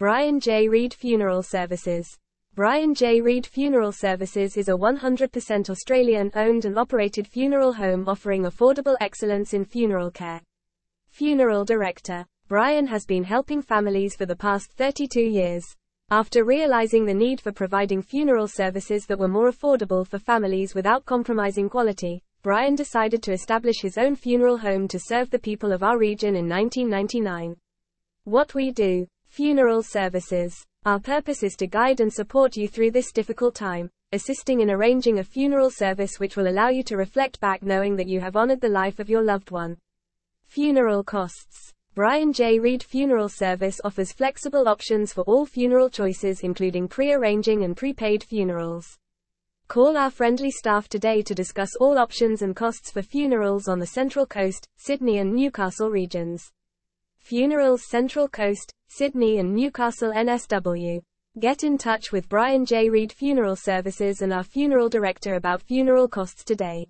Brian J. Reed Funeral Services. Brian J. Reed Funeral Services is a 100% Australian owned and operated funeral home offering affordable excellence in funeral care. Funeral Director. Brian has been helping families for the past 32 years. After realizing the need for providing funeral services that were more affordable for families without compromising quality, Brian decided to establish his own funeral home to serve the people of our region in 1999. What we do. Funeral services. Our purpose is to guide and support you through this difficult time, assisting in arranging a funeral service which will allow you to reflect back knowing that you have honored the life of your loved one. Funeral costs. Brian J. Reed Funeral Service offers flexible options for all funeral choices including pre-arranging and prepaid funerals. Call our friendly staff today to discuss all options and costs for funerals on the Central Coast, Sydney and Newcastle regions. Funerals Central Coast, Sydney and Newcastle NSW. Get in touch with Brian J. Reed Funeral Services and our funeral director about funeral costs today.